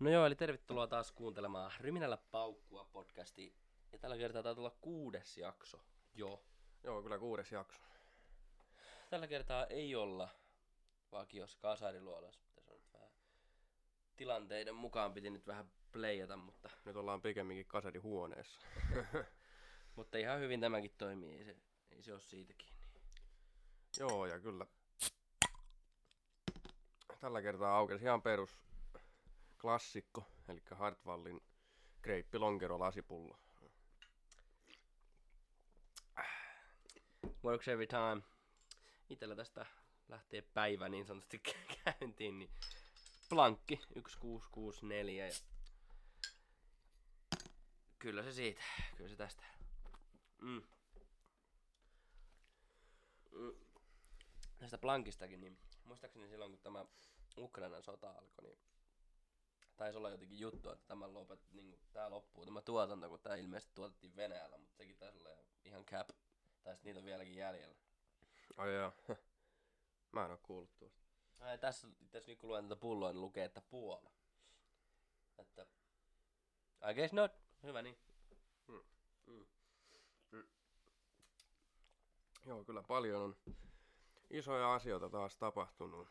No joo, eli tervetuloa taas kuuntelemaan Ryminällä paukkua podcasti. Ja tällä kertaa taitaa tulla kuudes jakso. Joo. Joo, kyllä kuudes jakso. Tällä kertaa ei olla vakiossa kasariluolassa. Tässä on nyt vähän tilanteiden mukaan piti nyt vähän playata, mutta, Nyt ollaan pikemminkin kasadi huoneessa. mutta ihan hyvin tämäkin toimii. Ei se, ei se ole siitä kiinni. Joo, ja kyllä. Tällä kertaa aukesi ihan perus klassikko, eli Hartwallin Greippi Lonkero lasipullo. Works every time. Itellä tästä lähtee päivä niin sanotusti käyntiin, niin plankki 1664 ja kyllä se siitä, kyllä se tästä. Mm. Mm. Tästä plankistakin, niin muistaakseni silloin kun tämä Ukrainan sota alkoi, niin taisi olla jotenkin juttu, että tämä lopet, niin tämä loppuu tämä tuotanto, kun tämä ilmeisesti tuotettiin Venäjällä, mutta sekin taisi olla ihan cap. Tai sitten niitä on vieläkin jäljellä. Ai joo. Mä en oo kuullut tuosta. Ai, tässä, tässä nyt kun luen tätä pulloa, niin lukee, että Puola. Että... I guess not. Hyvä niin. Hmm. Mm. Joo, kyllä paljon on isoja asioita taas tapahtunut.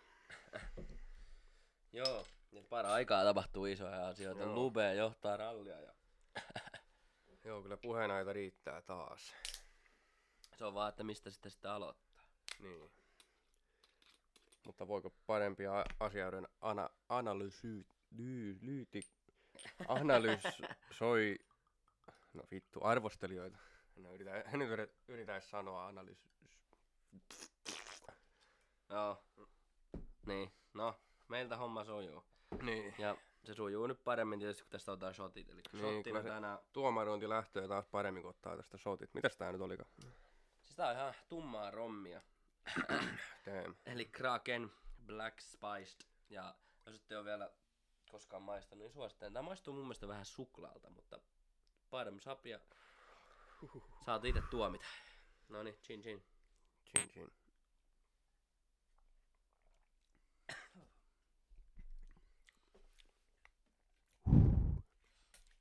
Joo, nyt para aikaa tapahtuu isoja asioita. Joo. Lube johtaa rallia ja Joo, kyllä puheenaita riittää taas. se on vaan, että mistä sitten sitten aloittaa. Niin. Mutta voiko parempia asioiden ana- analysy... Ly- lyyti... Analysoi... No vittu, arvostelijoita. En yritä, en yritä, yritä sanoa analys... Joo. Niin, no, meiltä homma sujuu. Niin. Ja se sujuu nyt paremmin tietysti, kun tästä otetaan shotit. Eli Niin, shottina tänään... Tuomarointi lähtee taas paremmin, kun ottaa tästä shotit. Mitäs tää nyt olikaan? Siis tää on ihan tummaa rommia. Damn. Eli Kraken Black Spiced. Ja jos ette ole vielä koskaan maistanut, niin suosittelen. Tämä maistuu mun mielestä vähän suklaalta, mutta up ja saat itse tuomita. No niin, chin chin. Chin chin.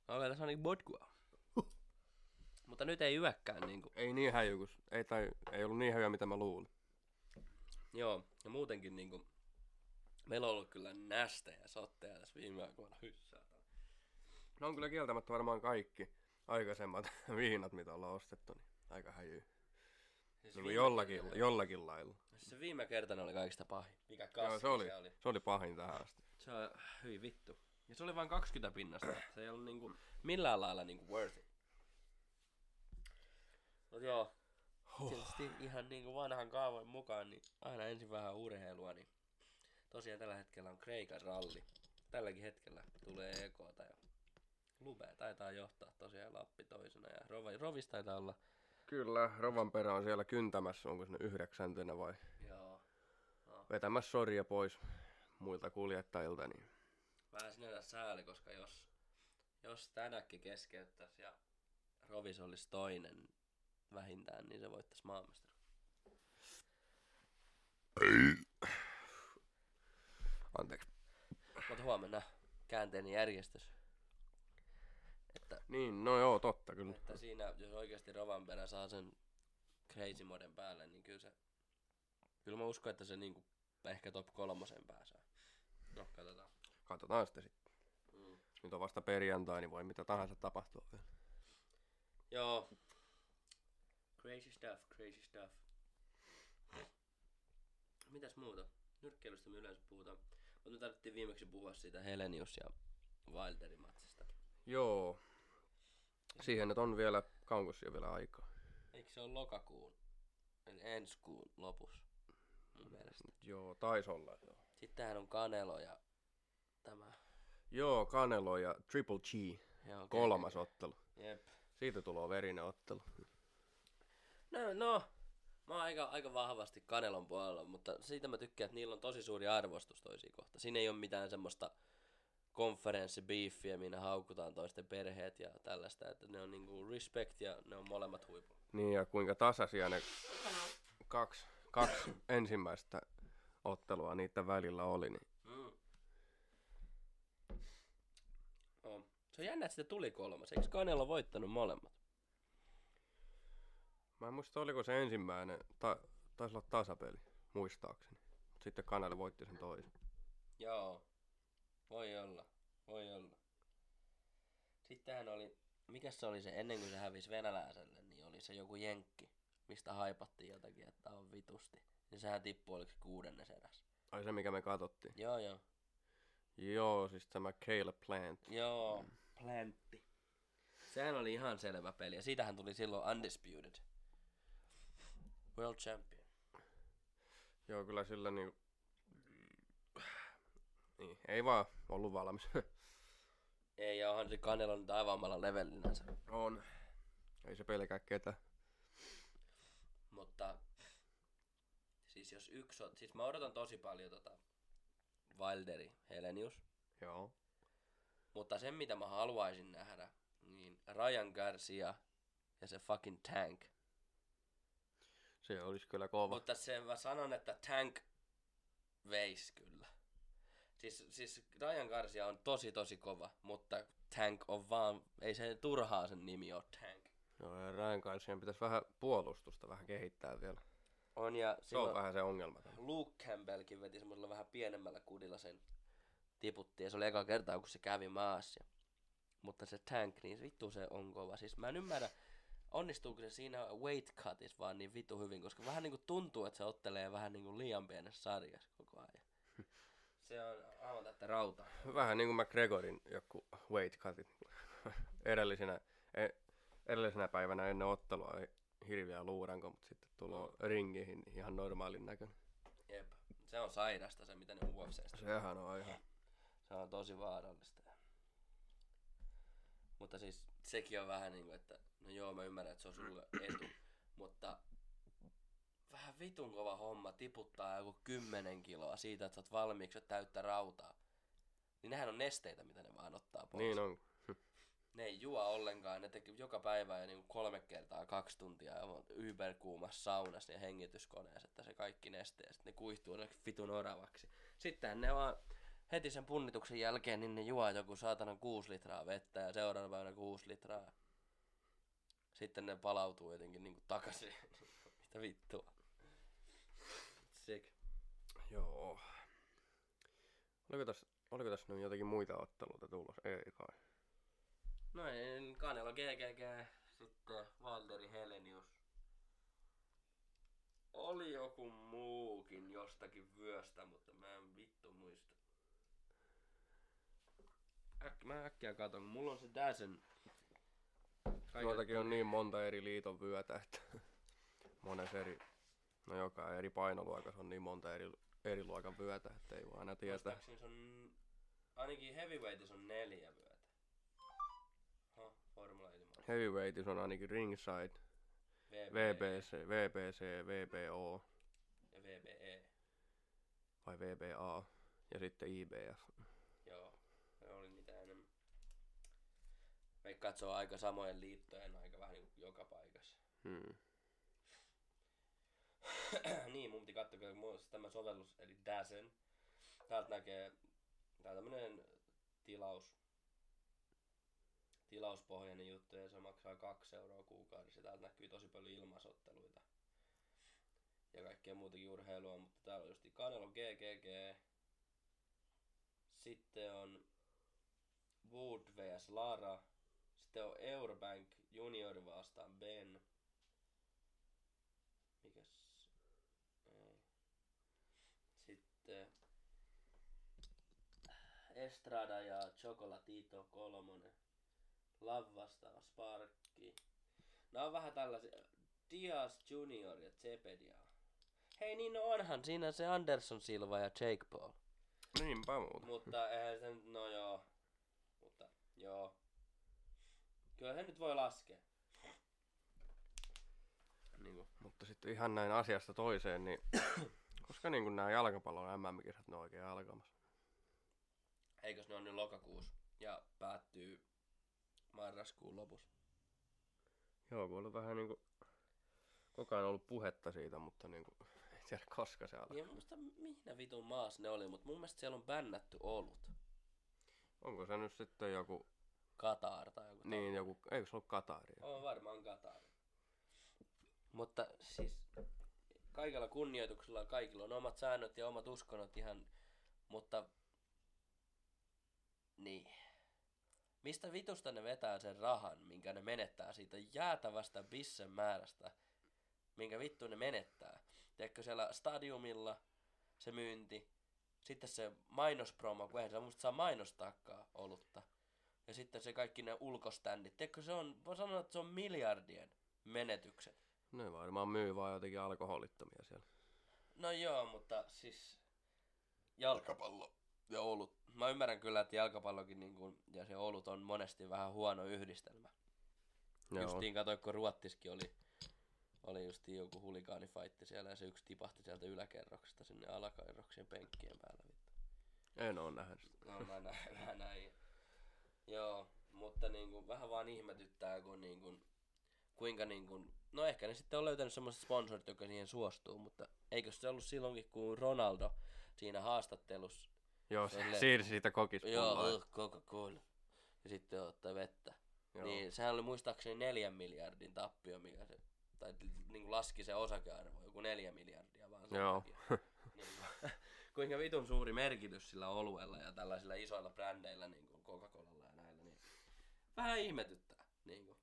Okei, tässä on niinku bodkua. mutta nyt ei yökkään niinku. Ei niin häjy, kun... Ei, tai, ei ollut niin häjyä, mitä mä luulin. Joo, ja muutenkin niinku... Meillä on ollut kyllä nästejä sotteja tässä viime aikoina hyssää. Ne on kyllä kieltämättä varmaan kaikki aikaisemmat viinat, mitä ollaan ostettu, niin aika häjyy. Siis Niin jollakin, kertana- jollakin lailla. Se viime kertana oli kaikista pahin. Mikä kassi Joo, se oli, se oli. se oli pahin tähän asti. Se on hyvin vittu. Ja se oli vain 20 pinnasta. Se ei ollut niinku millään lailla niinku worth it. Mut joo. Tietysti ihan niinku vanhan kaavoin mukaan, niin aina ensin vähän urheilua, niin tosiaan tällä hetkellä on Kreikan ralli. Tälläkin hetkellä tulee EKta ja Lube taitaa johtaa tosiaan Lappi toisena ja Rova, Rovis taitaa olla, Kyllä, Rovan perä on siellä kyntämässä, onko sinne yhdeksäntenä vai joo, vetämässä soria pois muilta kuljettajilta, niin vähän sinänsä sääli, koska jos, jos tänäkin keskeyttäisi ja Rovis olisi toinen vähintään, niin se voittaisi maamestari. anteeksi. Mutta huomenna käänteinen järjestys. Että, Niin, no joo, totta kyllä. että siinä, jos oikeasti Rovanperä saa sen crazy moden päälle, niin kyllä se... Kyllä mä uskon, että se niinku ehkä top kolmosen pääsee. No, katsotaan. Katsotaan sitten sitten. Mm. Nyt on vasta perjantai, niin voi mitä tahansa tapahtua vielä. Joo. Crazy stuff, crazy stuff. Mitäs muuta? Nyrkkeilystä me yleensä puhutaan. Mutta me tarvittiin viimeksi puhua siitä Helenius ja Wilderin matsista. Joo. Siihen nyt on vielä kankossia vielä aikaa. Eikö se ole lokakuun, eli ensi kuun lopussa mun mielestä. Joo, taisi olla. Joo, Sittenhän on Kanelo ja tämä. joo Canelo ja Triple G, Joo, kolmas ottelu. Jep. Siitä tulee verinen ottelu. No, no. Mä oon aika, aika vahvasti Kanelon puolella, mutta siitä mä tykkään, että niillä on tosi suuri arvostus toisia kohta. Siinä ei ole mitään semmoista konferenssibiiffiä, minä haukutaan toisten perheet ja tällaista, että ne on niinku respect ja ne on molemmat huipulla. Niin ja kuinka tasaisia ne kaksi, kaksi ensimmäistä ottelua niiden välillä oli, niin Mm. Se on jännä, että sitä tuli kolmas. Eikö Kanelo voittanut molemmat? Mä en muista, oliko se ensimmäinen, ta, taisi olla tasapeli, muistaakseni. Mut sitten Kaneli voitti sen toisen. Joo. Voi olla. Voi olla. Sittenhän oli, mikä se oli se, ennen kuin se hävisi venäläiselle, niin oli se joku jenkki, mistä haipattiin jotakin, että on vitusti. Niin sehän tippui oliko kuudennes eräs. Ai se, mikä me katsottiin. Joo, joo. Joo, siis tämä Caleb Plant. Joo, plantti. Sehän oli ihan selvä peli, ja siitähän tuli silloin Undisputed. World Champion. Joo, kyllä sillä niinku... Niin, ei vaan ollut valmis. Ei, ja onhan se Kanelo nyt aivan omalla levelinänsä. On. Ei se pelkää ketään. Mutta siis jos yksi on, siis mä odotan tosi paljon tota Wilderi Helenius, Joo. Mutta sen mitä mä haluaisin nähdä, niin Ryan Garcia ja se fucking Tank. Se olisi kyllä kova. Mutta sen mä sanon, että Tank veis kyllä. Siis, siis Ryan Garcia on tosi tosi kova, mutta Tank on vaan, ei se turhaa sen nimi ole Tank. Joo, ja Ryan Garcian pitäisi vähän puolustusta vähän kehittää vielä. On ja Se on vähän se ongelma. Luke Campbellkin veti semmoisella vähän pienemmällä kudilla sen tiputti ja se oli eka kertaa kun se kävi maassa. Mutta se tank, niin vittu se on kova. Siis mä en ymmärrä, onnistuuko se siinä weight cutis vaan niin vittu hyvin, koska vähän niinku tuntuu, että se ottelee vähän niinku liian pienessä sarjassa koko ajan. Se on aivan tätä rautaa. Vähän niin kuin McGregorin joku weight cutit. edellisenä, e, edellisenä päivänä ennen ottelua ei hirviä luuranko, mutta sitten tulee ringiin niin ihan normaalin näköinen. Jep. Se on sairasta se, mitä ne UFCstä. Sehän on ihan... Se on tosi vaarallista. Mutta siis sekin on vähän niinku, että no joo mä ymmärrän, että se on sulle etu, mutta vähän vitun kova homma tiputtaa joku 10 kiloa siitä, että sä oot valmiiksi täyttä rautaa. Niin nehän on nesteitä, mitä ne vaan ottaa pois. Niin on. Ne ei juo ollenkaan, ne tekee joka päivä ja niinku kolme kertaa kaksi tuntia ja on yberkuumassa saunassa ja hengityskoneessa, että se kaikki nesteet, sitten ne kuihtuu vitun oravaksi. Sittenhän ne vaan heti sen punnituksen jälkeen, niin ne juo joku saatanan kuusi litraa vettä ja seuraavana päivänä kuusi litraa. Sitten ne palautuu jotenkin niinku takaisin. Mitä vittua. Sick. Joo. Oliko tässä, oliko tässä nyt jotakin muita otteluita tulossa? Ei kai. No ei, Kanelo GGG, sitten Valderi Helenius. Oli joku muukin jostakin vyöstä, mutta mä en vittu muista. Äk, mä äkkiä katon, kun mulla on se Dazen. Noitakin on niin monta eri liiton vyötä, että monessa eri, no joka eri painoluokassa on niin monta eri, eri luokan vyötä, että ei voi aina tietää. Se on, ainakin heavyweightissa on neljä vyötä. Ha, Formula ilman. Heavyweightis on ainakin ringside, VBC, VBC, VBO Ja VBE. vai VBA ja sitten IBF. Joo, ne oli niitä enemmän. Veikkaan, että se on aika samojen liittojen aika vähän niin joka paikassa. Hmm. niin, mun piti katsoa, kun on tämä sovellus, eli Dazen. Täältä näkee, tää on tämmönen tilaus, tilauspohjainen juttu ja se maksaa kaksi euroa kuukaudessa. Täältä näkyy tosi paljon ilmaisotteluita ja kaikkea muutakin urheilua, mutta täällä on just Canelo GGG. Sitten on Wood vs Lara. Sitten on Eurobank Junior vastaan Ben. Mikäs? Ei. Sitten Estrada ja Chocolatito kolmonen. Love vastaan Sparkki. Nämä on vähän tällaisia. Diaz Junior ja Zepedia. Hei niin no onhan siinä se Anderson Silva ja Jake Paul. Niinpä muuta. Mutta eihän se no joo. Mutta joo. Kyllä se nyt voi laskea. Niinku. Mutta sitten ihan näin asiasta toiseen, niin koska niin kuin nämä jalkapallon MM-kisat ne on oikein alkamassa. Eikös ne on nyt lokakuussa ja päättyy marraskuun lopussa. Joo, kun on ollut vähän niin kuin koko ajan ollut puhetta siitä, mutta niin kuin, ei tiedä koska se alkaa. Ja muista mihin vitun maassa ne oli, mutta mun mielestä siellä on bännätty olut. Onko se nyt sitten joku Katar tai joku Niin, joku, eikö se ollut Katari? On varmaan Katar. Mutta siis kaikella kunnioituksella kaikilla on omat säännöt ja omat uskonnot ihan, mutta niin. Mistä vitusta ne vetää sen rahan, minkä ne menettää siitä jäätävästä bissen määrästä, minkä vittu ne menettää? Tiedätkö siellä stadiumilla se myynti, sitten se mainospromo, kun eihän sä musta saa mainostaakaan olutta. Ja sitten se kaikki ne ulkoständit. Tiedätkö, se on, voi sanoa, että se on miljardien menetykset. Ne varmaan myy vaan jotenkin alkoholittomia siellä. No joo, mutta siis jalkapallo ja olut. Mä ymmärrän kyllä, että jalkapallokin niin kuin, ja se olut on monesti vähän huono yhdistelmä. Joo. Justiin katsoin, kun Ruottiskin oli, oli justiin joku huligaanifaitti siellä ja se yksi tipahti sieltä yläkerroksesta sinne alakerroksien penkkien päällä. Vittu. En oo nähnyt sitä. No mä näin, mä näin. Joo, mutta niin kuin, vähän vaan ihmetyttää, kun niin kuin, kuinka niin kuin, no ehkä ne sitten on löytänyt semmoiset sponsorit, jotka siihen suostuu, mutta eikö se ollut silloinkin, kun Ronaldo siinä haastattelussa, Joo, Se siirsi siitä kokispulloa. joo, uh, Coca-Cola, ja sitten ottaa vettä. Joo. Niin sehän oli muistaakseni neljän miljardin tappio, mikä se, tai niin kuin laski se osakearvo, joku neljä miljardia vaan Joo. niin, kuin, kuinka vitun suuri merkitys sillä oluella ja tällaisilla isoilla brändeillä, niin kuin niin vähän ihmetyttää. Niin kuin.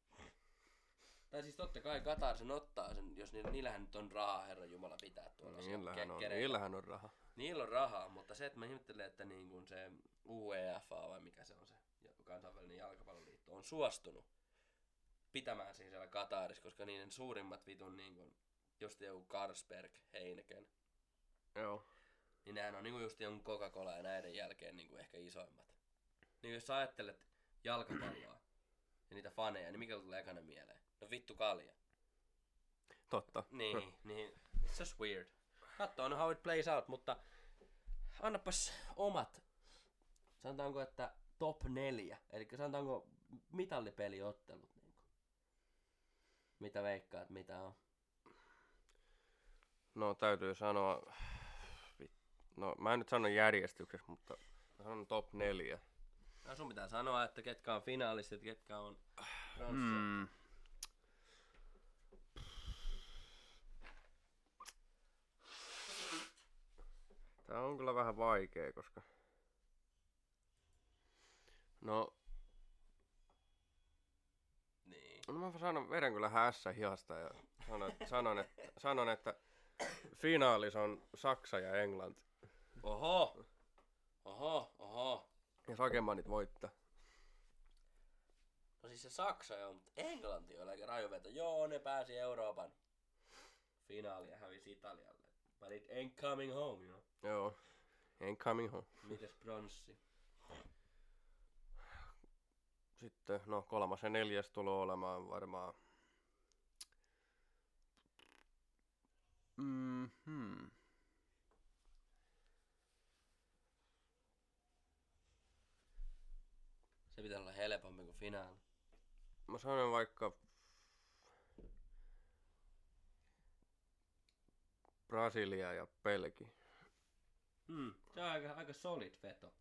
Tai siis totta kai Katar sen ottaa sen, jos niillä, niillähän nyt on rahaa, herra Jumala, pitää tuolla Niillähän on, niillähän on raha. Niillä on rahaa, mutta se, että mä ihmettelen, että niin kuin se UEFA vai mikä se on se kansainvälinen jalkapalloliitto on suostunut pitämään siinä siellä Katarissa, koska niiden suurimmat vitun niin kuin, just joku Carlsberg, Heineken, Joo. niin nehän on niin kuin just jonkun Coca-Cola ja näiden jälkeen niin kuin ehkä isoimmat. Niin jos sä ajattelet jalkapalloa ja niitä faneja, niin mikä tulee ekana mieleen? No vittu kalja. Totta. Niin, niin. It's just weird. Katsoa no how it plays out, mutta annapas omat, sanotaanko, että top neljä, eli sanotaanko mitallipeliottelut, niin kuin. mitä veikkaat, mitä on. No täytyy sanoa, no mä en nyt sano järjestyksessä, mutta mä sanon top neljä. No sun pitää sanoa, että ketkä on finaalistit, ketkä on pronssia. Hmm. Tää on kyllä vähän vaikea, koska... No, Niin. no mä sanon, vedän kyllä hässä hihasta ja sanon, että, sanon, että, sanon, että finaalis on Saksa ja Englanti. Oho! Oho, oho. Ja Sakemannit voittaa. No siis se Saksa joo, mutta Englanti on aika raju veto. Joo, ne pääsi Euroopan finaaliin ja hävisi Italialle. But it ain't coming home, you know. Joo. Ain't coming home. Mites pronssi? Sitten, no kolmas ja neljäs tulee olemaan varmaan... Mm-hmm. Se pitää olla helpompi kuin finaali. Mä sanon vaikka... Brasilia ja Belgia. Hmm, se on aika, aika solid veto.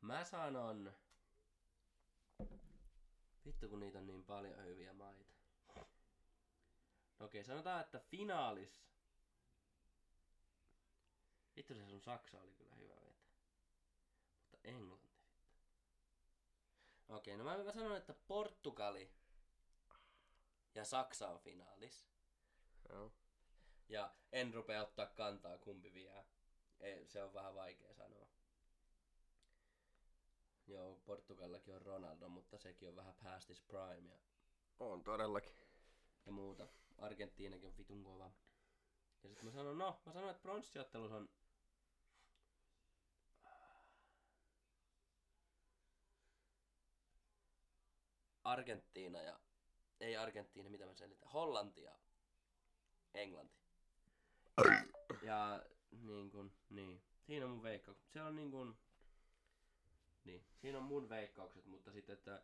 Mä sanon... Vittu kun niitä on niin paljon hyviä maita. No okei, sanotaan, että finaalis... Vittu se sun Saksa oli kyllä hyvä veto. Mutta Englanti. Okei, no mä, mä sanon, että Portugali ja Saksa on finaalis. Joo. Ja en rupea ottaa kantaa kumpi vie. Ei, se on vähän vaikea sanoa. Joo, Portugallakin on Ronaldo, mutta sekin on vähän past his prime ja, On todellakin. ja muuta. Argentiinakin on vitun kova. Ja sitten mä sanon, no, mä sanon, että pronssiottelus on... Argentiina ja... Ei Argentiina, mitä mä selitän. Hollanti ja Englanti. Ja niin kun, niin. Siinä on mun veikkaukset. Se on niin kun, niin. Siinä on mun veikkaukset, mutta sitten, että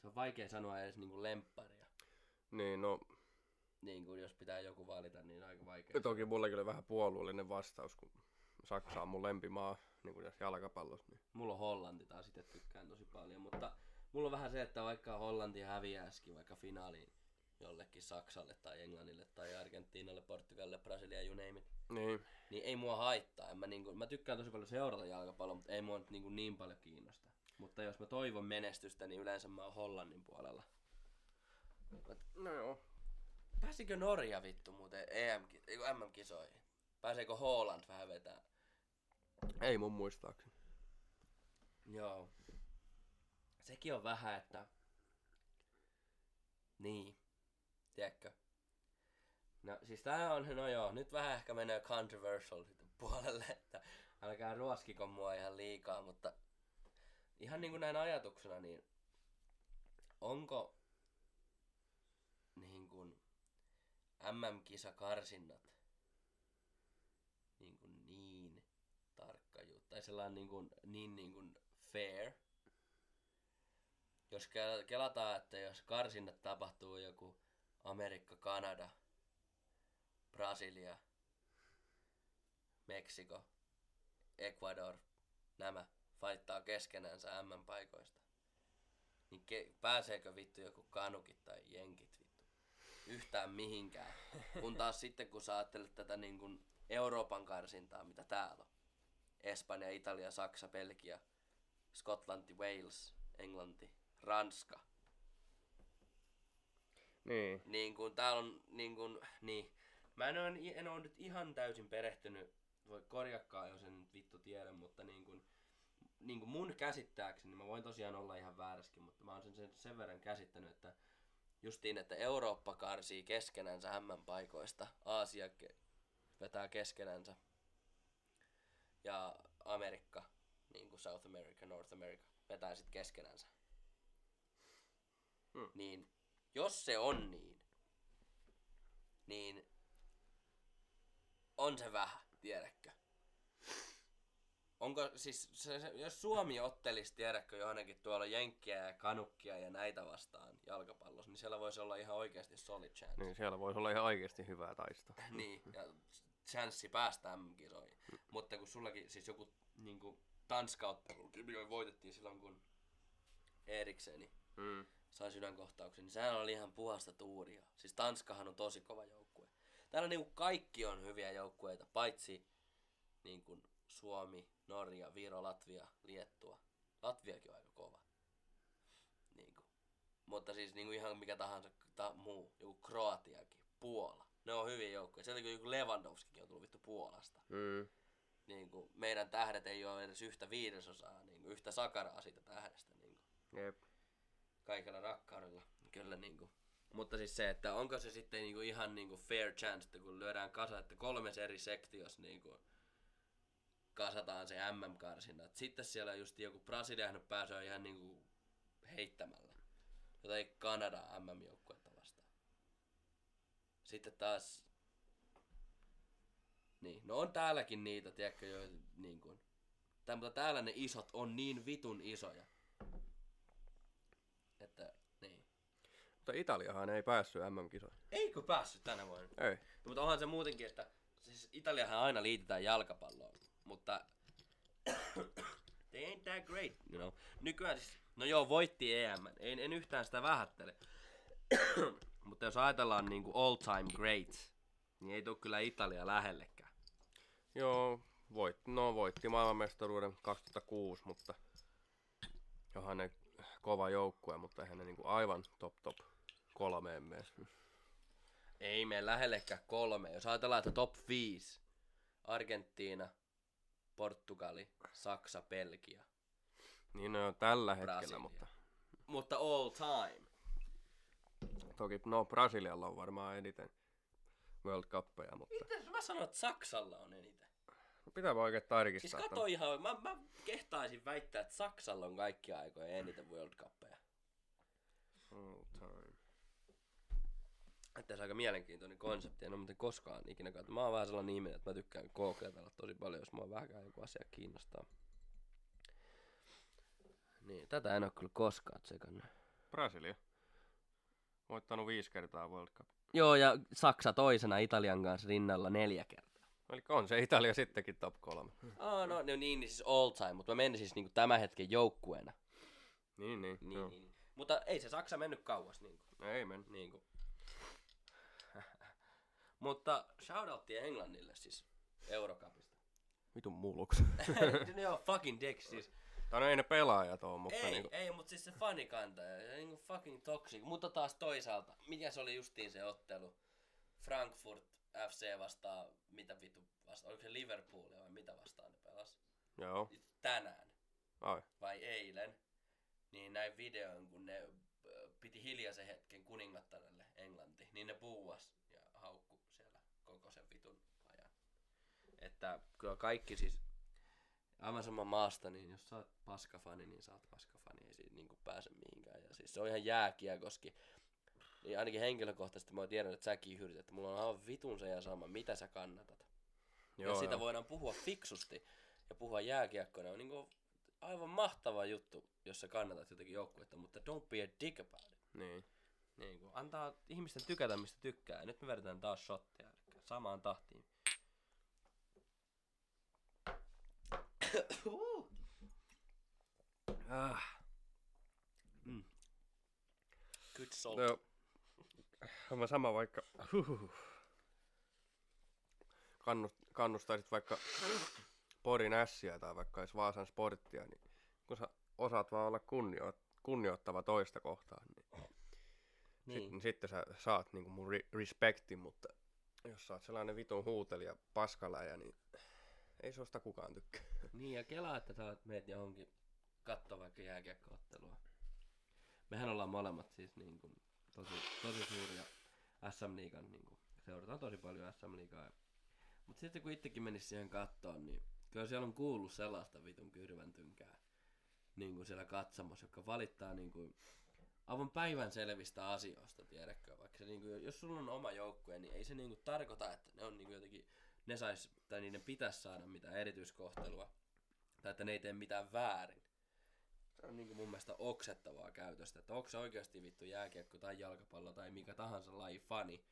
se on vaikea sanoa edes niin kuin lempparia. Niin, no Niin kuin jos pitää joku valita, niin aika vaikea. toki mullakin oli vähän puolueellinen vastaus, kun Saksa on mun lempimaa. Niin kuin tässä jalkapallossa. Niin. Mulla on Hollanti taas itse tykkään tosi paljon, mutta mulla on vähän se, että vaikka Hollanti häviäisikin vaikka finaaliin jollekin Saksalle tai Englannille tai Argentiinalle, Portugalille, Brasilia, you name it, Niin. niin ei mua haittaa. En mä, niinku, mä tykkään tosi paljon seurata jalkapalloa, mutta ei mua nyt niinku niin paljon kiinnosta. Mutta jos mä toivon menestystä, niin yleensä mä oon Hollannin puolella. No joo. Pääsikö Norja vittu muuten EM, MM-kisoihin? Pääseekö Holland vähän vetää? Ei mun muistaakseni. Joo. Sekin on vähän, että... Niin. Tiedätkö? No siis tää on, no joo, nyt vähän ehkä menee controversial puolelle, että älkää ruoskiko mua ihan liikaa, mutta ihan niin kuin näin ajatuksena, niin onko niin kuin MM-kisakarsinnat niin, kuin niin tarkka juttu, tai sellainen niin, kuin, niin, niin kuin fair, jos ke- kelataan, että jos karsinnat tapahtuu joku Amerikka, Kanada, Brasilia, Meksiko, Ecuador, nämä faittaa keskenänsä M-paikoista. Niin ke- pääseekö vittu joku kanukit tai jenkit vittu yhtään mihinkään. Kun taas sitten kun sä ajattelet tätä niin kuin Euroopan karsintaa, mitä täällä on. Espanja, Italia, Saksa, Belgia, Skotlanti, Wales, Englanti, Ranska. Niin. Niin kuin täällä on, niin kuin, niin. Mä en ole, en ole nyt ihan täysin perehtynyt, voi korjakkaa, jos en nyt vittu tiedä, mutta niin kuin, niin kuin mun käsittääkseni, mä voin tosiaan olla ihan vääräskin, mutta mä oon sen, sen, sen verran käsittänyt, että justiin, että Eurooppa karsii keskenänsä M-paikoista, Aasia ke- vetää keskenänsä Amerikka, niin kuin South America, North America, vetää sitten keskenänsä. Hmm. Niin jos se on niin, niin on se vähän, tiedätkö? Onko siis, se, se, jos Suomi ottelisi, tiedätkö, johonkin tuolla Jenkkiä ja Kanukkia ja näitä vastaan jalkapallossa, niin siellä voisi olla ihan oikeasti solid chance. Niin siellä voisi olla ihan oikeasti hyvää taistoa. niin, ja chanssi päästä M-kisoihin. Mutta kun sullakin siis joku niin Tanska-ottelu, mikä voitettiin silloin, kun Erikseni Mm. sai sydänkohtauksen, niin sehän oli ihan puhasta tuuria. Siis Tanskahan on tosi kova joukkue. Täällä niinku kaikki on hyviä joukkueita, paitsi niinku Suomi, Norja, Viro, Latvia, Liettua. Latviakin on aika kova. Niinku. Mutta siis niinku ihan mikä tahansa ta- muu, joku Kroatiakin, Puola. Ne on hyviä joukkueita. Sieltä joku Lewandowskikin on tullut vittu Puolasta. Mm. Niin kuin meidän tähdet ei ole edes yhtä viidesosaa, niin kuin yhtä sakaraa siitä tähdestä. Niin kuin Jep. kaikella rakkaudella. Kyllä niin kuin. Mutta siis se, että onko se sitten niin kuin ihan niin kuin fair chance, että kun lyödään kasa, että kolmes eri sektios niin kuin kasataan se MM-karsinta. Et Sitten siellä just joku Brasilian pääsee ihan niin kuin heittämällä. Jotain Kanada MM-joukkuetta. Sitten taas... Niin, no on täälläkin niitä, tiedätkö, jo niin kuin... Tää, mutta täällä ne isot on niin vitun isoja. Että, niin. Mutta Italiahan ei päässyt MM-kisoihin. Eikö päässyt tänä vuonna? Ei. No, mutta onhan se muutenkin, että siis Italiahan aina liitetään jalkapalloon, mutta they ain't that great, you know. Nykyään siis, no joo, voitti EM, en, en yhtään sitä vähättele. mutta jos ajatellaan niinku all time great, niin ei tule kyllä Italia lähellekään. Joo, voitti, no voitti maailmanmestaruuden 2006, mutta johan ne kova joukkue, mutta eihän ne niinku aivan top top kolmeen mene. Ei mene lähellekään kolme. Jos ajatellaan, että top 5, Argentiina, Portugali, Saksa, Belgia. Niin ne on tällä hetkellä, Brasilia. mutta Mutta all time. Toki no Brasilialla on varmaan eniten World Cuppeja, mutta Miten mä sanon, että Saksalla on eniten? no pitää vaan oikein tarkistaa. Siis kato ihan, mä, mä kehtaisin väittää, että Saksalla on kaikki aikoja eniten World Cuppeja. All time. Että se on aika mielenkiintoinen konsepti, en ole muuten koskaan ikinä katsonut. Mä oon vähän sellainen ihminen, että mä tykkään googletella tosi paljon, jos mua vähänkään joku asia kiinnostaa. Niin, tätä en ole kyllä koskaan tsekannut. Brasilia. Voittanut viisi kertaa World Cup. Joo, ja Saksa toisena Italian kanssa rinnalla neljä kertaa. Eli on se Italia sittenkin top kolme. Oh, no, no niin, niin siis all time, mutta mä menin siis niinku tämän hetken joukkueena. Niin, niin. Niin, joo. niin, niin. Mutta ei se Saksa mennyt kauas niinku. Ei men. niinku. mutta shoutoutti Englannille siis Eurocupista. Vitun mulluks. ne on fucking dicks siis. Tai no ei ne pelaajat oo, mutta ei, niinku... ei, mutta siis se fanikanta ja niinku fucking toxic. Mutta taas toisaalta, mikä se oli justiin se ottelu? Frankfurt FC vastaan, mitä vitu vastaan, oliko se Liverpool vai mitä vastaan ne pelas? Joo. Tänään Ai. vai eilen, niin näin videon, kun ne ö, piti hiljaisen hetken kuningattarelle Englanti, niin ne puuas ja haukku siellä koko sen vitun ajan. Että kyllä kaikki siis, aivan sama maasta, niin jos sä oot paskafani, niin sä oot paskafani, ei siitä niinku pääse mihinkään. Ja siis se on ihan jääkiekoski. Niin ainakin henkilökohtaisesti mä tiedän, että säkin hyrit, että mulla on aivan vitun se ja sama, mitä sä kannatat. Joo, ja sitä joo. voidaan puhua fiksusti ja puhua jääkiekkona on niin aivan mahtava juttu, jos sä kannatat jotakin joukkuetta, mutta don't be a dick about it. Niin. Niin kuin, antaa ihmisten tykätä, mistä tykkää. Nyt me vedetään taas shottia, samaan tahtiin. Ah. mm. Good salt. No, on sama vaikka... Kannust, kannustaisit vaikka Porin ässiä tai vaikka edes Vaasan sporttia, niin kun sä osaat vaan olla kunnio, kunnioittava toista kohtaan, niin, niin. sit, niin sitten sä saat niinku mun respektin, mutta jos sä oot sellainen vitun huutelija paskaläjä, niin ei susta kukaan tykkää. Niin, ja kelaa, että sä meet johonkin katsoa vaikka jääkiekkoottelua. Mehän ollaan molemmat siis niin kuin, tosi, tosi suuria SM Liigan, niin kuin, seurataan tosi paljon SM Liigaa. Mutta sitten kun itsekin menisi siihen kattoon, niin kyllä siellä on kuullut sellaista vitun kyrväntynkää niin kuin siellä katsomossa, joka valittaa niin kuin, aivan päivän selvistä asioista, tiedätkö? Vaikka se, niin kuin, jos sulla on oma joukkue, niin ei se niin kuin, tarkoita, että ne on niin kuin, jotenkin, ne sais, tai niiden pitäisi saada mitään erityiskohtelua, tai että ne ei tee mitään väärin. Se on niin kuin, mun mielestä oksettavaa käytöstä, että onko se oikeasti vittu jääkiekko tai jalkapallo tai mikä tahansa laji fani.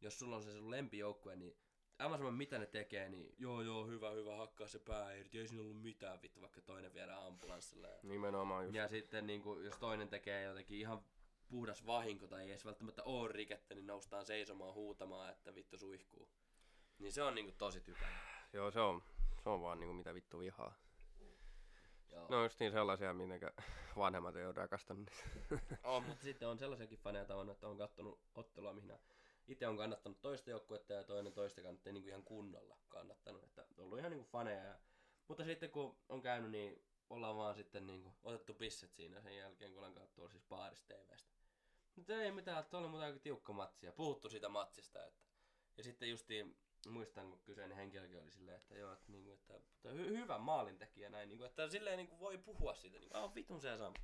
Jos sulla on se sun lempijoukkue, niin aivan sama mitä ne tekee, niin joo joo hyvä hyvä hakkaa se pää irti, ei siinä ollut mitään vittu, vaikka toinen viedään ambulanssille. Ja, Nimenomaan just. ja sitten niin kuin, jos toinen tekee jotenkin ihan puhdas vahinko tai ei edes välttämättä ole rikettä, niin noustaan seisomaan huutamaan, että vittu suihkuu. Niin se on niinku tosi typerä. Joo, se on, se on vaan niinku mitä vittu vihaa. Joo. No just niin sellaisia, minkä vanhemmat ei ole rakastanut. On, mutta sitten on sellaisiakin faneja tavannut, että on kattonut ottelua, mihin itse on kannattanut toista joukkuetta ja toinen toista kannattaa niin kuin ihan kunnolla kannattanut. Että on ollut ihan niin kuin faneja. Ja... Mutta sitten kun on käynyt, niin ollaan vaan sitten niin kuin otettu pisset siinä sen jälkeen, kun ollaan katsottu siis baarista TVstä. Mutta ei mitään, tuolla oli muuten aika tiukka matsi ja puhuttu siitä matsista. Että... Ja sitten justiin muistan, kun kyseinen henkilökin oli silleen, että joo, että, niinku, että, että hy- hyvä maalintekijä näin, niinku, että silleen niinku voi puhua siitä, niinku, ah, vitun se sama.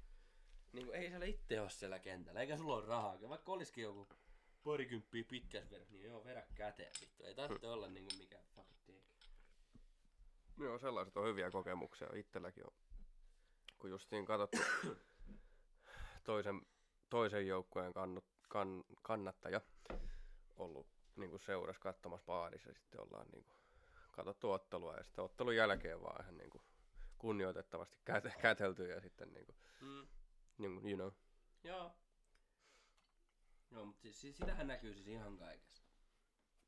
Niinku, ei siellä itse ole siellä kentällä, eikä sulla ole rahaa, vaikka olisikin joku parikymppiä pitkäs vedä, niin joo, vedä käteen vittu, ei tarvitse olla niinku mikään fucking. Joo, sellaiset on hyviä kokemuksia. Itselläkin on, kun justiin katsottu toisen, toisen joukkueen kannut, kan, kannattaja ollut niin kuin seurassa katsomassa baarissa ja sitten ollaan niin kuin, katsottu ottelua ja sitten ottelun jälkeen vaan ihan niin kuin, kunnioitettavasti käte, kätelty ja sitten niin kuin, Mm. niin kuin, you know. Joo. Joo, mutta siis, siis sitähän näkyy siis ihan kaikessa.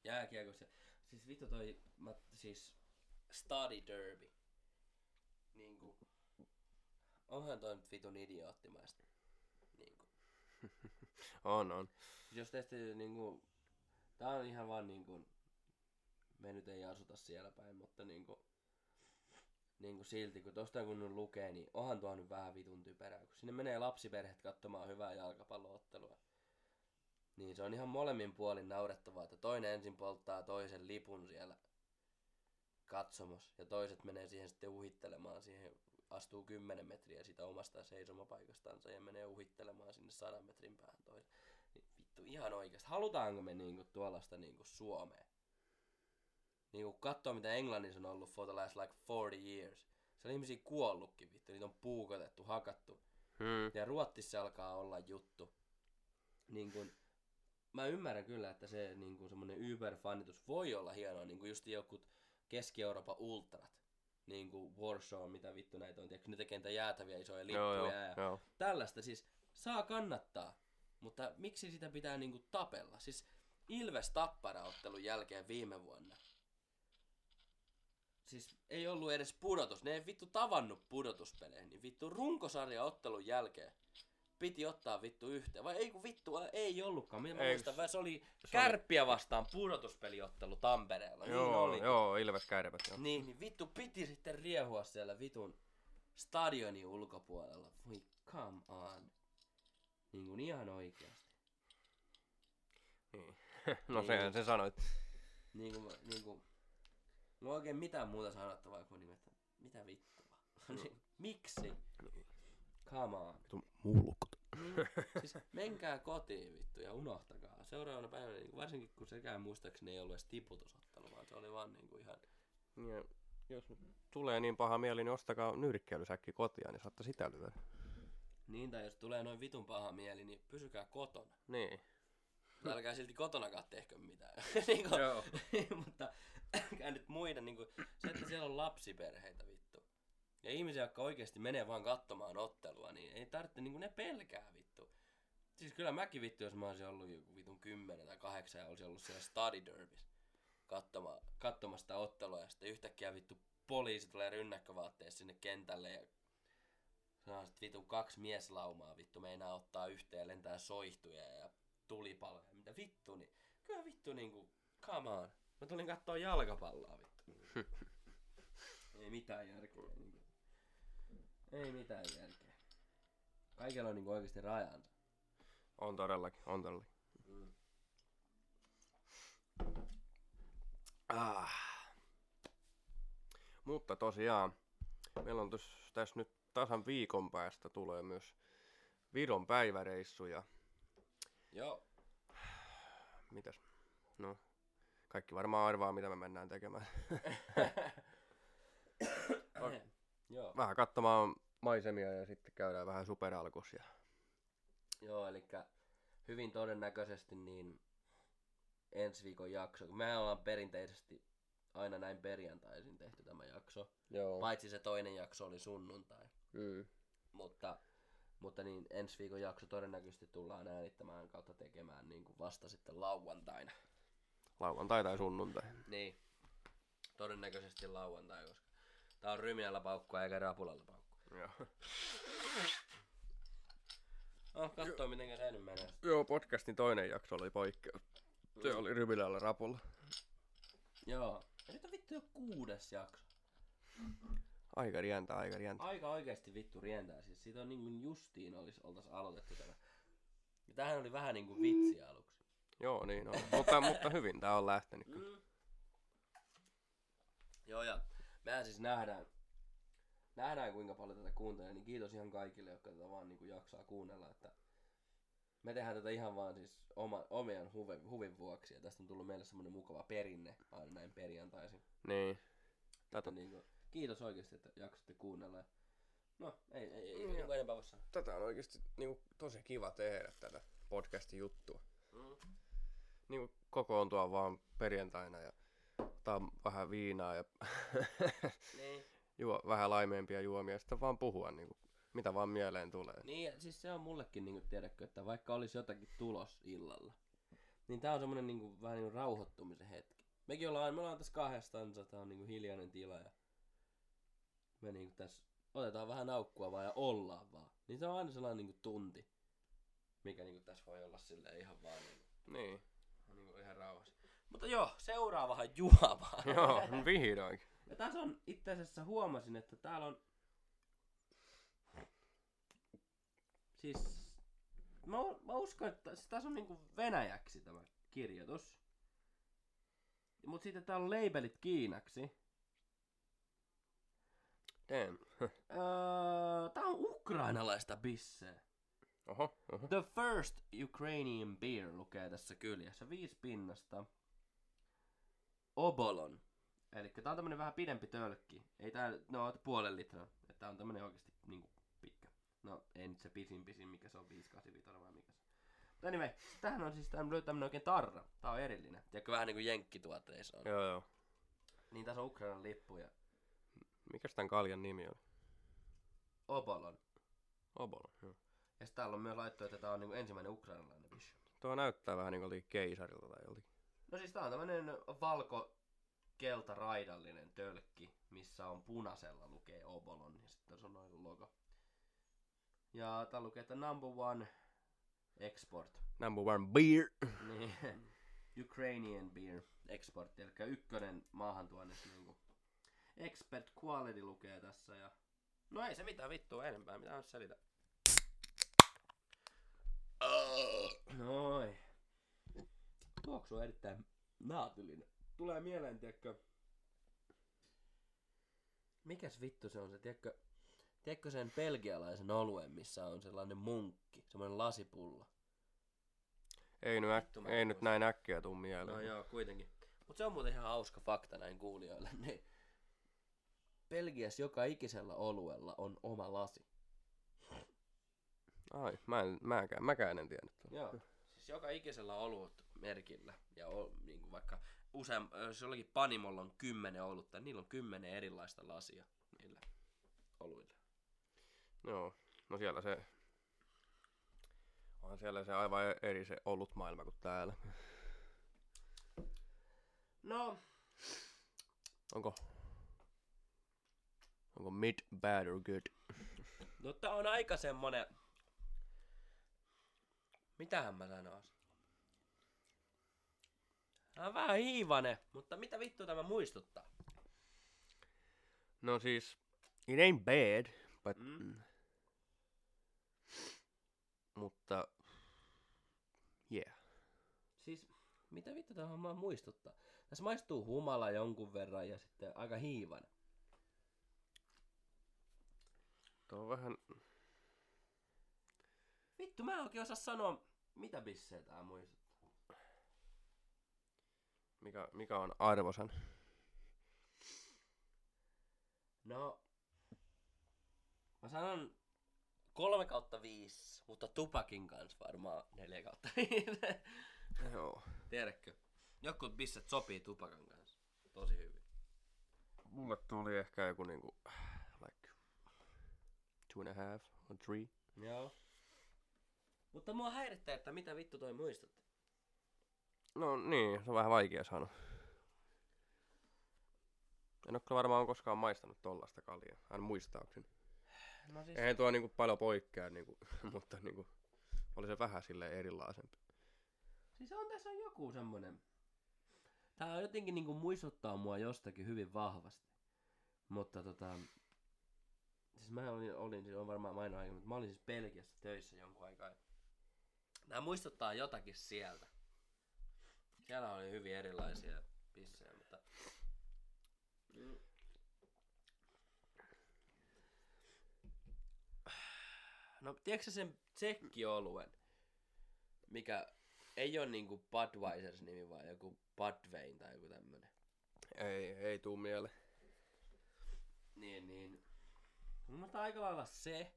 Jääkiekossa. Siis vittu toi, mä, siis study derby. Niinku, onhan toi nyt vitun idioottimaista. Niinku. On, on. Siis jos teistä niinku, tää on ihan vaan niinku, me nyt ei asuta siellä päin, mutta niinku, niinku silti, kun tosta kun lukee, niin onhan tuo nyt vähän vitun typerää, kun sinne menee lapsiperheet katsomaan hyvää jalkapalloottelua. Niin se on ihan molemmin puolin naurettavaa, että toinen ensin polttaa toisen lipun siellä katsomos ja toiset menee siihen sitten uhittelemaan siihen, astuu 10 metriä siitä omasta seisomapaikastansa ja menee uhittelemaan sinne 100 metrin päähän toisen. Vittu ihan oikeasti, halutaanko me niinku tuollaista niinku Suomeen? Niinku katsoo mitä Englannissa on ollut for the last like 40 years. Siellä on ihmisiä kuollutkin vittu, niitä on puukotettu, hakattu. Hmm. Ja Ruotsissa alkaa olla juttu. Niin kun, mä ymmärrän kyllä, että se niin kun semmonen Uber-fanitus voi olla hienoa, niin kuin just joku Keski-Euroopan ultrat, niin kuin Warsaw, mitä vittu näitä on, tiedätkö, ne tekee niitä jäätäviä isoja Joo, lippuja joo, ja joo. tällaista siis saa kannattaa, mutta miksi sitä pitää niinku tapella? Siis Ilves Tappara-ottelun jälkeen viime vuonna. Siis ei ollut edes pudotus. Ne ei vittu tavannut pudotuspeleihin. Niin vittu runkosarja ottelun jälkeen piti ottaa vittu yhteen. Vai ei kun vittu ei ollutkaan. Minä Ei, muistan, se oli oli- kärppiä vastaan pudotuspeliottelu Tampereella. niin Joo, oli. joo, Ilves kärpät, joo. Niin, niin vittu piti sitten riehua siellä vitun stadionin ulkopuolella. Voi come on. Niin kuin ihan oikeasti. Niin. no Niin. sehän se sanoit. Niin kuin, niin kuin, mulla ei oikein mitään muuta sanottavaa kuin nimeltä, mitä vittua. Niin, Miksi? Come on. Vittu mulkut. Niin, siis menkää kotiin vittu ja unohtakaa. Seuraavana päivänä, niin varsinkin kun sekään muistaakseni ei ollut edes tiputusottelu, vaan se oli vaan niin kuin ihan... Ja jos tulee niin paha mieli, niin ostakaa nyrkkeilysäkki kotia, niin saatte sitä lyödä. Niin, tai jos tulee noin vitun paha mieli, niin pysykää kotona. Niin. Älkää silti kotonakaan tehkö mitään. niin kuin, Joo. mutta älkää nyt muida, niin kuin, se, että siellä on lapsiperheitä vittu. Ja ihmisiä, jotka oikeasti menee vaan katsomaan ottelua, niin ei tarvitse, niin kuin ne pelkää vittu. Siis kyllä mäkin vittu, jos mä olisin ollut joku vitun 10 tai 8 ja olisin ollut siellä Study Derbys kattoma, katsomassa sitä ottelua ja sitten yhtäkkiä vittu poliisi tulee rynnäkkövaatteessa sinne kentälle ja että vitun kaksi mieslaumaa vittu meinaa ottaa yhteen ja lentää soihtuja ja tulipaloja. Mitä vittu, niin kyllä vittu niinku, come on. Mä tulin kattoo jalkapalloa vittu. Ei mitään järkeä. Niinku. Ei mitään järkeä. Kaikella on niinku oikeasti rajansa. On todellakin, on todellakin. Mm. Ah. Mutta tosiaan, meillä on tässä nyt tasan viikon päästä tulee myös Viron päiväreissu ja Joo. mitäs? No, kaikki varmaan arvaa, mitä me mennään tekemään. Joo. Vähän katsomaan maisemia ja sitten käydään vähän superalkus. Ja... Joo, eli hyvin todennäköisesti niin ensi viikon jakso, me ollaan perinteisesti aina näin perjantaisin tehty tämä jakso. Joo. Paitsi se toinen jakso oli sunnuntai. Mm. Mutta, mutta niin ensi viikon jakso todennäköisesti tullaan äänittämään kautta tekemään niin kuin vasta sitten lauantaina. Lauantai tai sunnuntai. Niin. Todennäköisesti lauantai, koska tää on ryminällä paukkua eikä rapulalla paukkua. Joo. No, kattoo miten se nyt menee. Joo, podcastin toinen jakso oli poikkeus. Se oli Rybilällä rapulla. Joo. Ja nyt on vittu jo kuudes jakso. Aika rientää, aika rientää. Aika oikeesti vittu rientää. Siis siitä on niin kuin justiin olis, oltais aloitettu tämä. Ja tämähän oli vähän niinku vitsi aluksi. Joo, niin on. mutta, mutta hyvin tää on lähtenyt. Mm. Joo, ja mehän siis nähdään, nähdään kuinka paljon tätä kuuntelee, niin kiitos ihan kaikille, jotka tätä vaan niin kuin jaksaa kuunnella, että me tehdään tätä ihan vaan siis oma, omien huve, huvin vuoksi, ja tästä on tullut meille semmoinen mukava perinne aina näin perjantaisin. Niin. Tätä Tätä, niin kuin, kiitos oikeasti, että jaksatte kuunnella. ja No, ei, ei, ei, ei, ei enempää voi sanoa. tätä on oikeasti niinku, tosi kiva tehdä tätä podcastin juttua. Mm. Niinku kokoontua vaan perjantaina ja ottaa vähän viinaa ja Niin. juo vähän laimeempia juomia ja sitten vaan puhua niinku, mitä vaan mieleen tulee. Niin, ja siis se on mullekin, niin kuin, tiedätkö, että vaikka olisi jotakin tulos illalla, niin tää on semmonen niin kuin, vähän niin kuin rauhoittumisen hetki. Mekin ollaan, me ollaan tässä kahdestaan, tää on niin kuin hiljainen tila ja me niin kuin tässä otetaan vähän naukkua vaan ja ollaan vaan. Niin se on aina sellainen niin kuin tunti, mikä niin kuin tässä voi olla silleen ihan vaan niin kuin, Niin. niin kuin ihan rauhassa. Mutta joo, seuraavahan juomaan. Joo, vihdoinkin. Ja tässä on itse asiassa huomasin, että täällä on... Siis... Mä, mä uskon, että siis tässä on niinku venäjäksi tämä kirjoitus. Mut sitten täällä on labelit kiinaksi. Damn. Öö, tää on ukrainalaista bisseä. Oho, oho. The first Ukrainian beer lukee tässä kyljessä. Viisi pinnasta. Obolon. Eli tää on tämmönen vähän pidempi tölkki. Ei tää, no puolen litran. Tää on tämmönen oikeesti niinku pitkä. No ei nyt se pisin pisin, mikä se on 585 vai mikä se on. Mutta anyway, tähän on siis tämmönen, tämmönen oikein tarra. Tää on erillinen. Tiedätkö vähän niinku jenkkituotteissa on. Joo, joo. Niin tässä on Ukrainan lippu ja Mikäs tän kaljan nimi on? Obolon. Obolo. Joo. Ja sitten täällä on myös laittu, että tää on niinku ensimmäinen ukrainalainen vision. Tuo näyttää vähän niinku oltiin keisarilta tai joltakin. No siis tää on tämmönen valko kelta raidallinen tölkki, missä on punaisella lukee Obolon ja sitten se on noin logo. Ja tää lukee, että number one export. Number one beer. Niin, Ukrainian beer export, eli ykkönen maahantuonnissa niinku. Expert quality lukee tässä ja... No ei se mitään vittua enempää, mitä on selitä. Noin. Tuoksu on erittäin naatillinen. Tulee mieleen, tiedätkö... Mikäs vittu se on se, tiedätkö... Tiedätkö sen belgialaisen oluen, missä on sellainen munkki, semmoinen lasipullo? Ei, nyt, äk- ei nyt näin äkkiä tuu mieleen. No joo, kuitenkin. Mutta se on muuten ihan hauska fakta näin kuulijoille. Niin Belgiassa joka ikisellä oluella on oma lasi. Ai, mä en, mäkään, mäkään en tiennyt. Joo. Siis joka ikisellä olut merkillä. Ja o, niin kuin vaikka usein, jos jollakin panimolla on kymmenen olutta, niin niillä on kymmenen erilaista lasia niillä oluilla. Joo, no siellä se... On siellä se aivan eri se ollut maailma kuin täällä. No, Onko... Onko mid, bad or good? no tää on aika semmonen... Mitähän mä sanoisin? Tää on vähän hiivane, mutta mitä vittua tämä muistuttaa? No siis, it ain't bad, but... Mm. Mutta... Yeah. Siis, mitä vittu tämä homma muistuttaa? Tässä maistuu humala jonkun verran ja sitten aika hiivan. Tuo on vähän... Vittu, mä en oikein osaa sanoa, mitä bissejä tää muistuttaa. Mikä, mikä on arvosan? No, mä sanon 3 kautta 5, mutta tupakin kanssa varmaan 4 kautta 5. Joo. Tiedätkö? Jotkut bisset sopii tupakan kanssa tosi hyvin. Mulle tuli ehkä joku niinku... Two and a half or three. Joo. Mutta mua häirittää, että mitä vittu toi muistutti. No niin, se on vähän vaikea sanoa. En oo kyllä varmaan koskaan maistanut tollasta kaljaa, aina muistaakseni. No siis... Eihän tuo niinku paljon poikkea, niinku, mutta niinku, oli se vähän silleen erilaisempi. Siis on tässä on joku semmonen... Tää on jotenkin niinku muistuttaa mua jostakin hyvin vahvasti. Mutta tota... Siis mä olin, olin siis on varmaan mainoa aiemmin, mutta mä olin siis Belgiassa töissä jonkun aikaa. Tää muistuttaa jotakin sieltä. Siellä oli hyvin erilaisia pissejä, mutta... Mm. No, tiedätkö sen tsekkioluen, mikä ei ole niinku Budweisers nimi, vaan joku Budwein tai joku tämmönen. Ei, ei tuu mieleen. Niin, niin. Mun mielestä aika lailla se,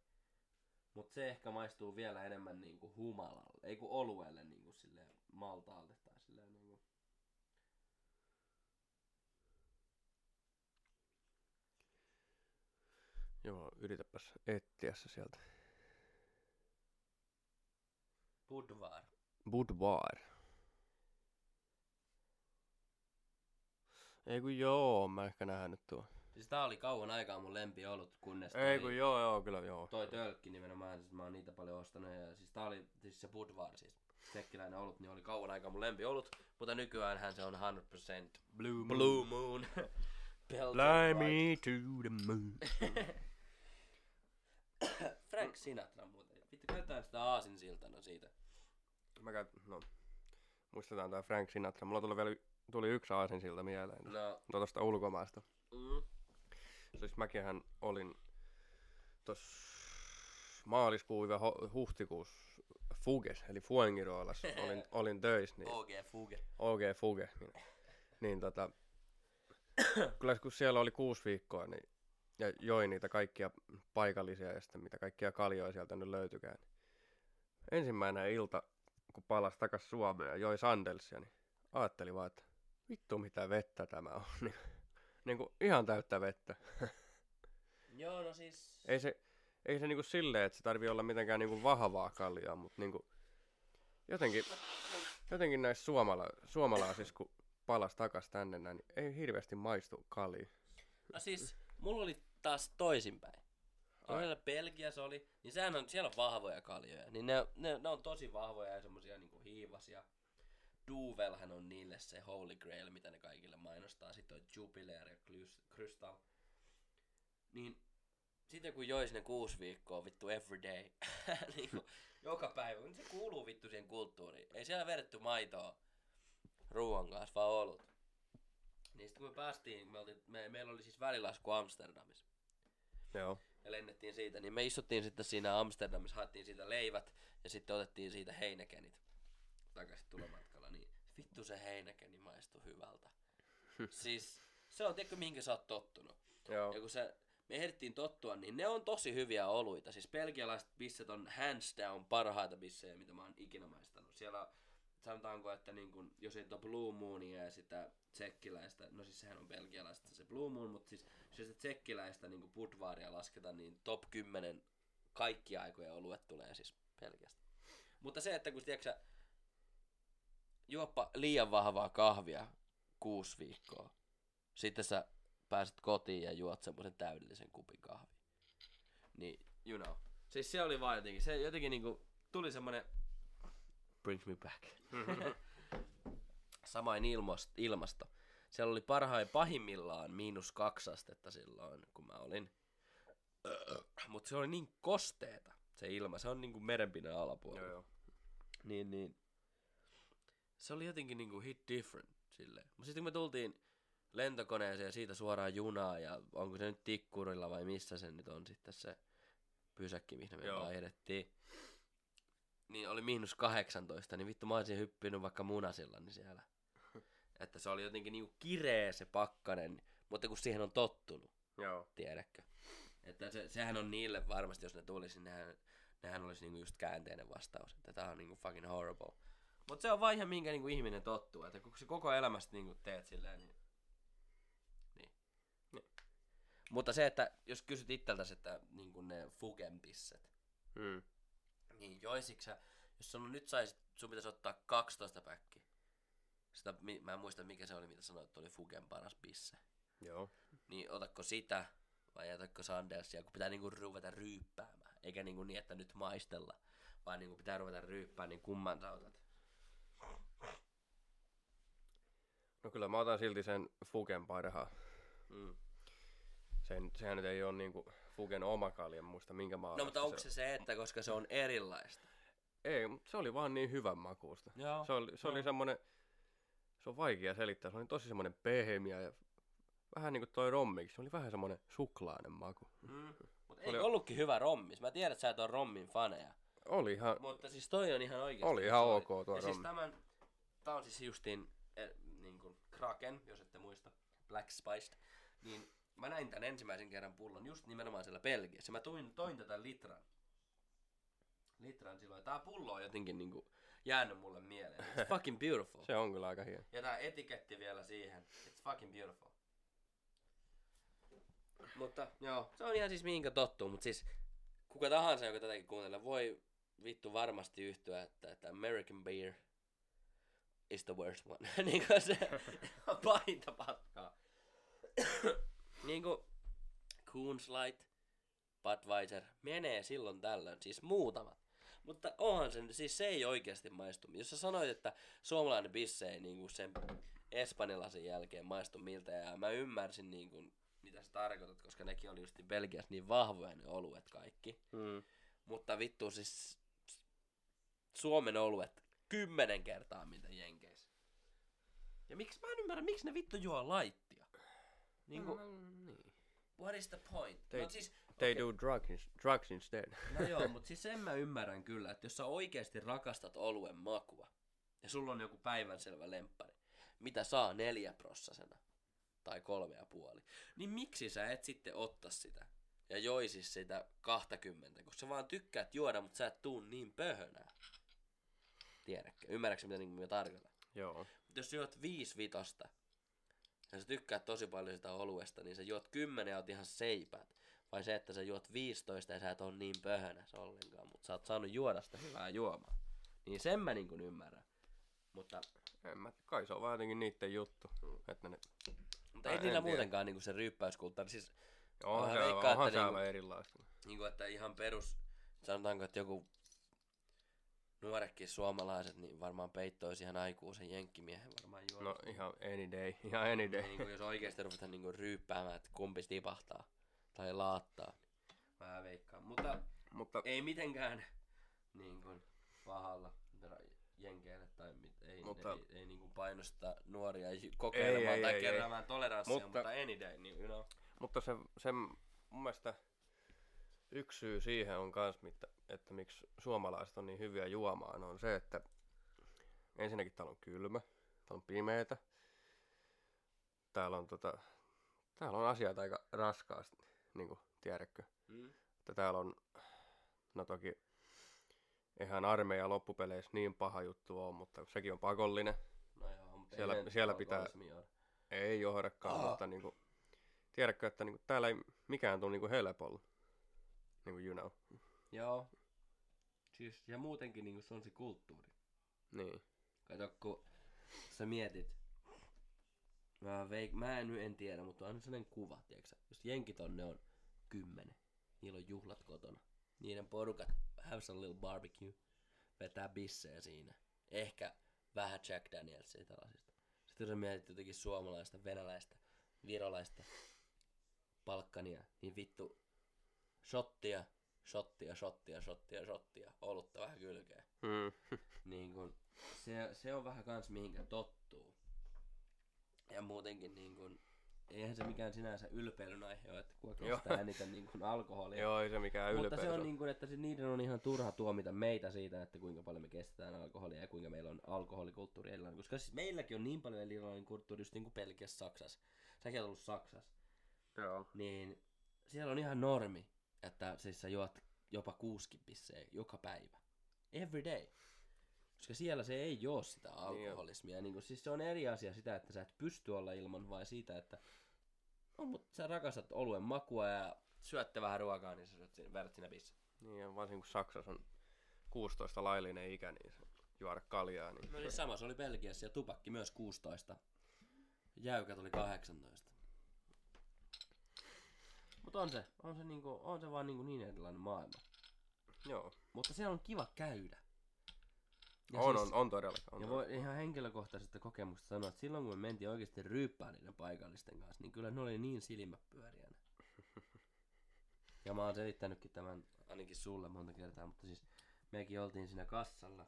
mutta se ehkä maistuu vielä enemmän niinku humalalle, ei kun oluelle niinku silleen maltaalle tai silleen niinku. Joo, yritäpäs etsiä se sieltä. Budvar. Budvar. Ei kun joo, mä ehkä nähnyt tuo. Siis tää oli kauan aikaa mun lempi ollut, kunnes Ei kun joo, joo, kyllä joo. toi tölkki nimenomaan, siis mä oon niitä paljon ostanut ja siis tää oli siis se Budvar siis. Tsekkiläinen olut, niin oli kauan aikaa mun lempi ollut, mutta nykyään se on 100% Blue moon. Blue Moon. Fly me to the moon. Frank Sinatra muuten. Vittu käytetään sitä aasinsiltana siitä. Mä käyt, no, muistetaan tää Frank Sinatra. Mulla tuli vielä tuli yksi aasinsilta mieleen. No, Tuosta ulkomaasta. mm, Siis mäkinhän olin tos maaliskuun ja ho- huhtikuussa Fuges, eli Fuengirolas, olin, olin töissä, niin OG Fuge. OG Fuge. Niin, niin tota, kyllä kun siellä oli kuusi viikkoa, niin, ja join niitä kaikkia paikallisia ja sitten mitä kaikkia kaljoja sieltä nyt löytykään. Niin ensimmäinen ilta, kun palas takas Suomeen ja joi Sandelsia, niin ajattelin vaan, että vittu mitä vettä tämä on. Niin niinku ihan täyttä vettä. Joo, no siis... Ei se, ei se niinku silleen, että se tarvii olla mitenkään niinku vahvaa kaljaa, mutta niinku jotenkin, jotenkin näissä suomala, suomalaisissa, kun palas takas tänne näin, niin ei hirveästi maistu kalja. No siis, mulla oli taas toisinpäin. Ai. Belgiassa oli, niin sehän on, siellä on vahvoja kaljoja. Niin ne, ne, ne on tosi vahvoja ja semmosia niinku hiivasia. Duvelhän on niille se holy grail, mitä ne kaikille mainostaa. Sitten on Jupiler ja Crystal. Niin sitten kun jois ne kuusi viikkoa vittu every day, niin joka päivä, niin se kuuluu vittu siihen kulttuuriin. Ei siellä vedetty maitoa ruoan kanssa, vaan olut. Niin sitten kun me päästiin, me oltiin, me, meillä oli siis välilasku Amsterdamissa Joo. ja lennettiin siitä, niin me istuttiin sitten siinä Amsterdamissa, haettiin siitä leivät ja sitten otettiin siitä heinäkenit takaisin tulomatkalla, niin vittu se heinäkeni maistui hyvältä. siis se on, tiedätkö mihinkä sä oot tottunut? Joo. Ja kun se, me ehdittiin tottua, niin ne on tosi hyviä oluita. Siis belgialaiset bisset on hands down parhaita bissejä, mitä mä oon ikinä maistanut. Siellä sanotaanko, että niin kun, jos ei ole Blue Moonia ja sitä tsekkiläistä, no siis sehän on belgialaista se Blue Moon, mutta siis jos sitä tsekkiläistä niin Budvaria lasketaan, niin top 10 kaikki aikoja oluet tulee siis Belgiasta. Mutta se, että kun tiedätkö, juoppa liian vahvaa kahvia kuusi viikkoa, sitten sä pääset kotiin ja juot semmoisen täydellisen kupin kahvia. Niin, you know. Siis se oli vaan jotenkin, se jotenkin niinku tuli semmonen brings me back. Samain ilmast, ilmasto. Siellä oli parhain pahimmillaan miinus kaksi astetta silloin, kun mä olin. Mutta se oli niin kosteeta, se ilma. Se on niinku merenpinnan alapuolella. Joo, joo. Niin, niin. Se oli jotenkin niinku hit different silleen. Mutta sitten kun me tultiin lentokoneeseen ja siitä suoraan junaa ja onko se nyt Tikkurilla vai missä se nyt on sitten se pysäkki, mihin me Joo. vaihdettiin. Niin oli miinus 18, niin vittu mä olisin hyppinyt vaikka munasillani siellä. Että se oli jotenkin niinku kireä se pakkanen, mutta kun siihen on tottunut, Joo. tiedätkö. Että se, sehän on niille varmasti, jos ne tulisi, niin nehän, nehän olisi niinku just käänteinen vastaus. Että tää on niinku fucking horrible. Mutta se on vaihe, minkä niinku ihminen tottuu. Että kun se koko elämästä niinku teet silleen, niin... niin. niin. Mutta se, että jos kysyt itseltäsi, että niinku ne fugenpisset, Mm. niin joisitko sä, jos sun nyt sais, sun pitäisi ottaa 12 päkki. Sitä, mä en muista mikä se oli, mitä sanoit, että oli Fugen paras pisse. Joo. Niin otatko sitä vai jätätkö Sandersia, kun pitää niinku ruveta ryyppäämään. Eikä niinku niin, että nyt maistella, vaan niinku pitää ruveta ryyppäämään, niin kumman sä otat. No kyllä mä otan silti sen Fugen parhaan. Mm. Sen, sehän nyt ei ole niinku Fugen oma kalja, muista minkä maa. No mutta onko se se, että koska se on erilaista? Ei, mutta se oli vaan niin hyvän makuusta. Joo. Se oli, se oli semmonen, se on vaikea selittää, se oli tosi semmonen pehmeä ja vähän niinku toi rommiksi, se oli vähän semmonen suklainen maku. Mm. Mutta Oli- ei ollutkin hyvä rommis. Mä tiedän, että sä et ole rommin faneja. Oli ihan, Mutta siis toi on ihan oikeesti. Oli ihan ok tuo Ja siis rommi. tämän, tää on siis justiin niin kuin Kraken, jos ette muista, Black Spiced. Niin mä näin tän ensimmäisen kerran pullon just nimenomaan siellä Belgiassa. Mä toin, toin tätä litran. Litran silloin. Tää pullo on jotenkin niinku jäänyt mulle mieleen. It's fucking beautiful. se on kyllä aika hieno. Ja tää etiketti vielä siihen. It's fucking beautiful. Mutta joo, se on ihan siis mihinkä tottuu, mutta siis kuka tahansa, joka tätäkin kuuntelee, voi vittu varmasti yhtyä, että, että American beer is the worst one. niin kuin se pahinta paskaa. niin kuin Coons Light, Budweiser, menee silloin tällöin, siis muutamat. Mutta onhan se, siis se ei oikeasti maistu. Jos sä sanoit, että suomalainen bisse ei niinku sen espanjalaisen jälkeen maistu miltä, ja mä ymmärsin niinku, mitä sä tarkoitat, koska nekin oli just Belgiassa niin vahvoja ne oluet kaikki. Mm. Mutta vittu siis Suomen oluet kymmenen kertaa mitä Jenkeissä. Ja miksi mä en ymmärrä, miksi ne vittu juo laittia? Niinku, Mm, niin. what is the point? They- no siis, They okei. do drugs, drugs instead. No joo, mutta siis sen mä ymmärrän kyllä, että jos sä oikeasti rakastat oluen makua, ja sulla on joku päivänselvä lemppari, mitä saa neljä prossasena, tai kolme ja puoli, niin miksi sä et sitten otta sitä ja joisis sitä 20, kun sä vaan tykkäät juoda, mutta sä et tuu niin pöhönää. Tiedätkö? Ymmärrätkö mitä niin mä tarkoitan? Joo. Mut jos juot viisi vitosta ja sä tykkäät tosi paljon sitä oluesta, niin sä juot 10 ja oot ihan seipäät. Vai se, että sä juot 15 ja sä et ole niin pöhönäs ollenkaan, mutta sä oot saanut juoda sitä hyvää juomaa. Niin sen mä niin ymmärrän. Mutta, En mä, kai se on vähän jotenkin niitten juttu. Että ne, mutta ei niillä muutenkaan niin se ryyppäyskulttuuri. Siis onhan se, veikkaan, onhan että se niinku- aivan erilaista. niin kuin, että ihan perus, sanotaanko, että joku nuorekin suomalaiset, niin varmaan peittoisi ihan aikuisen jenkkimiehen varmaan juoda. No ihan any day, ihan any day. niin kuin, jos oikeasti ruvetaan niin kuin ryyppäämään, että kumpi tipahtaa tai laattaa. Mä veikkaan. Mutta Mutta ei mitenkään niin kuin pahalla jenkeille tai mit, ei, Mutta- ei, ei niin kuin painosta nuoria ei kokeilemaan ei, tai ei, keräämään toleranssia, mutta, Mutta- any day, niin you know. Mutta se, se mun mielestä yksi syy siihen on kans, että, että miksi suomalaiset on niin hyviä juomaan, on se, että ensinnäkin täällä on kylmä, täällä on pimeetä, täällä on, tota, täällä on asiat aika raskaasti, niin kuin tiedätkö. Mm. Että täällä on, no toki, eihän armeija loppupeleissä niin paha juttu ole, mutta sekin on pakollinen. No joo, mutta Siellä- ei siellä juoda. Ei johdakaan, Ah. mutta niinku, tiedätkö, että niinku, täällä ei mikään tule niinku helpolla. Niinku you know. Joo. Siis, ja muutenkin niin se on se kulttuuri. Niin. Kato, kun sä mietit, mä, veik, mä en, en tiedä, mutta on sellainen kuva, tiedätkö sä? Just jenkit on, ne on kymmenen. Niillä on juhlat kotona. Niiden porukat, have some little barbecue, vetää bissejä siinä. Ehkä vähän Jack Danielsia tällaisista. Sitten jos sä mietit jotenkin suomalaista, venäläistä, virolaista, palkkania, niin vittu, shottia, shottia, shottia, shottia, shottia, olutta vähän kylkeä Mm. niin kun, se, se on vähän kans mihinkä tottuu. Ja muutenkin niin kun, eihän se mikään sinänsä ylpeilyn aihe ole, että kuka Joo. kestää eniten niin kun alkoholia. Joo, ei se mikään Mutta ylpeys se on niin kuin, että se, niiden on ihan turha tuomita meitä siitä, että kuinka paljon me kestetään alkoholia ja kuinka meillä on alkoholikulttuuri erilainen. Koska siis meilläkin on niin paljon erilainen kulttuuri just niin kuin Belgiassa, Saksassa. Säkin oot ollut Saksassa. Joo. Niin siellä on ihan normi, että siis sä juot jopa kuusi pissejä joka päivä. Every day. Koska siellä se ei joo sitä alkoholismia. Niin kuin, siis se on eri asia sitä, että sä et pysty olla ilman, vai siitä, että no, mutta sä rakastat oluen makua ja syötte vähän ruokaa, niin sä syöt siinä, vedät siinä pissa. Niin, ja varsinkin kun Saksassa on 16 laillinen ikä, niin se juoda kaljaa, niin No niin sama se oli Belgiassa ja tupakki myös 16. Jäykät oli 18. Mutta on se, on se, niinku, on se vaan niinku niin erilainen maailma. joo. Mutta siellä on kiva käydä. Ja on, siis- on, on todellakin. On Ja voi ihan henkilökohtaisesta kokemuksesta sanoa, että silloin kun me mentiin oikeasti ryyppään niiden paikallisten kanssa, niin kyllä ne oli niin silmäpyöriä. ne. Ja mä oon selittänytkin tämän ainakin sulle monta kertaa, mutta siis mekin oltiin siinä kassalla,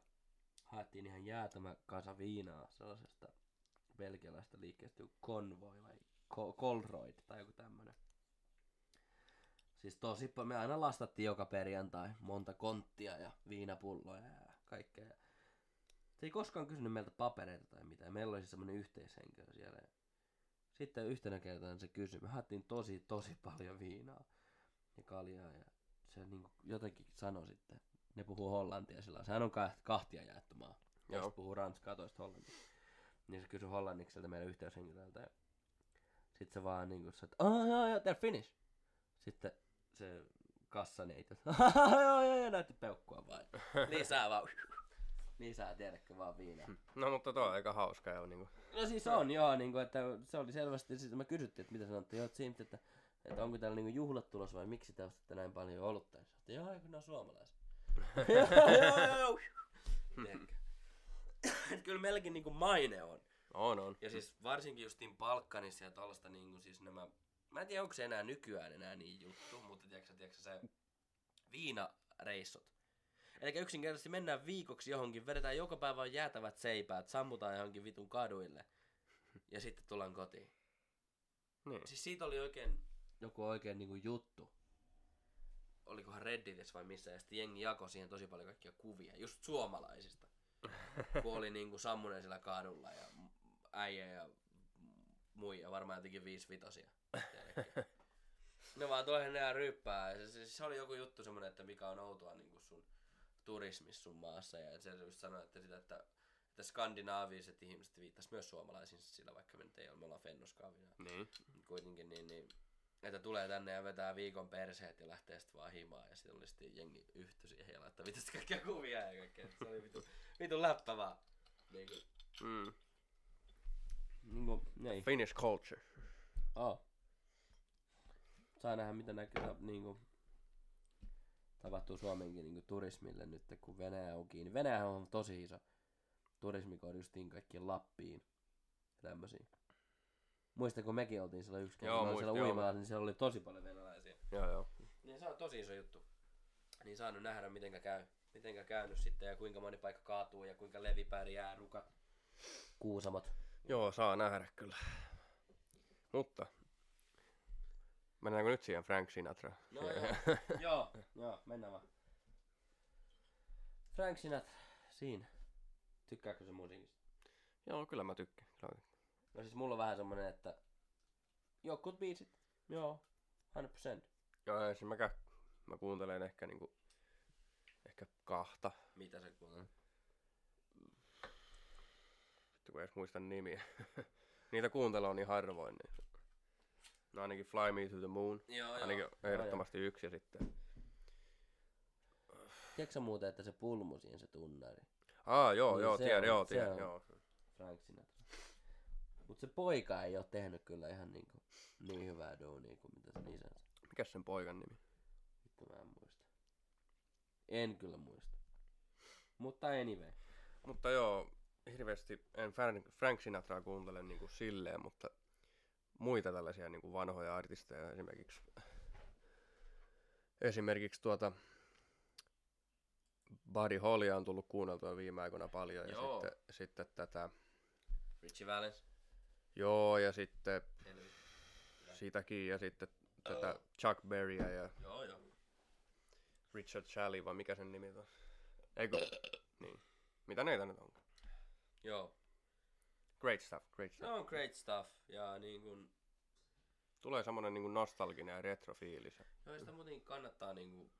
haettiin ihan jäätämä kasa viinaa sellaisesta belgialaista liikkeestä, joku Convoy vai Colroyd tai joku tämmönen. Siis tosi paljon, me aina lastattiin joka perjantai monta konttia ja viinapulloja ja kaikkea. Se ei koskaan kysynyt meiltä papereita tai mitään. Meillä oli siis semmoinen yhteishenkilö siellä. Sitten yhtenä kertaa se kysyi. Me haettiin tosi, tosi paljon viinaa ja kaljaa. Ja se niinku jotenkin sanoi sitten. Ne puhuu hollantia sillä. Sehän on kah- kahtia jaettu maa. Joo. Toista puhuu ranskaa, toista hollantia. Niin se kysyi hollanniksi sieltä meidän yhteyshenkilöltä. Sitten se vaan niinku sanoi, että oh, joo, joo, they're finished. Sitten se kassaneito, joo, joo, joo, näytti peukkua vaan. Lisää vaan. Lisää, tiedätkö, vaan viinaa. No mutta tuo on aika hauska ja niinku, No siis on joo, niin kuin, että se oli selvästi, siis mä kysyttiin, että mitä sanotte, joo, siinä, että, että onko täällä niin juhlat tulossa vai miksi te ostatte näin paljon olutta? Ja sanoin, joo, eikö ne on suomalaiset. joo, joo, joo. Et Kyllä meilläkin niin maine on. on on. Ja siis varsinkin justiin Balkanissa ja tollaista niinku siis nämä, mä en tiedä onko se enää nykyään enää niin juttu, mutta tiedätkö, tiedätkö se viinareissut. Eli yksinkertaisesti mennään viikoksi johonkin, vedetään joka päivä jäätävät seipäät, sammutaan johonkin vitun kaduille ja sitten tullaan kotiin. Niin. Siis siitä oli oikein joku oikein niinku juttu. Olikohan Redditissä vai missä, ja sitten jengi jakoi siihen tosi paljon kaikkia kuvia, just suomalaisista. kun oli niinku sammuneen siellä kadulla ja äijä ja muija, varmaan jotenkin viisi vitosia. tiedätkö. Ne vaan tulee ne ja ryppää. Se, se, se, oli joku juttu semmonen, että mikä on outoa niinku sun turismissa sun maassa. Ja se just sanoi, että, sitä, että, että skandinaaviset ihmiset viittas myös suomalaisiin sillä, vaikka me nyt ei ole, me ollaan fennoskaavina Niin. kuitenkin, niin, niin että tulee tänne ja vetää viikon perseet ja lähtee sitten vaan himaan ja sitten oli sitten jengi yhty siihen ja laittaa vittu kaikkia kuvia ja kaikkea. Se oli vitu, vitu läppä vaan. Niin kuin, Mm. niin kuin, ei. Finnish culture. Oh. Saa nähdä mitä näkyy niin kuin, tapahtuu Suomenkin niin kuin, turismille nyt, kun Venäjä on kiinni. Venäjä on tosi iso turismikohde justiin kaikkien Lappiin ja tämmösiin. Muista, kun mekin oltiin siellä yksi kerta, Joo, siellä uimalla, niin siellä oli tosi paljon venäläisiä. Joo, joo. Niin se on tosi iso juttu. Niin saanut nähdä, mitenkä käy. Mitenkä käynyt sitten ja kuinka moni paikka kaatuu ja kuinka levi pärjää, rukat, kuusamot. Joo, saa nähdä kyllä. Mutta, mennäänkö nyt siihen Frank Sinatra? No joo, joo, joo, mennään vaan. Frank Sinatra, siinä. Tykkääkö se musiikista? joo, kyllä mä tykkään. Kyllä. No siis mulla on vähän semmonen, että jotkut biisit, joo, 100%. Joo, ei, siis mä, kä- mä kuuntelen ehkä niinku, ehkä kahta. Mitä se kuulee? Vittu kun edes muista nimiä. Niitä kuuntelee niin harvoin. Niin. No ainakin Fly Me to the Moon. Joo, Ainakin ehdottomasti yksi ja sitten. Tiedätkö muuten, että se pulmu siinä se tunnari? Aa, joo, Niin, joo, se tiedän, on- joo, tiedän, joo. Frank Sinatra. Mut se poika ei oo tehnyt kyllä ihan niinku niin hyvää duunia kuin mitä se isänsä. Mikäs sen poikan nimi? Vittu mä en muista. En kyllä muista. Mutta anyway. Mutta joo, hirveästi en Frank, Sinatraa kuuntele niinku silleen, mutta muita tällaisia niinku vanhoja artisteja esimerkiksi. Esimerkiksi tuota Buddy Hollya on tullut kuunneltua viime aikoina paljon ja Joo. sitten, sitten tätä, Richie Valens. joo ja sitten Eli- sitäkin ja sitten tätä Chuck Berryä ja Joo, joo. Richard Shalley, vai mikä sen nimi on? Eikö? Niin. Mitä neitä nyt on? Joo. Great stuff, great stuff. Ne on great stuff. Ja niin kun, Tulee semmonen niinku nostalginen ja retrofiilis. joo, sitä muuten kannattaa niinku,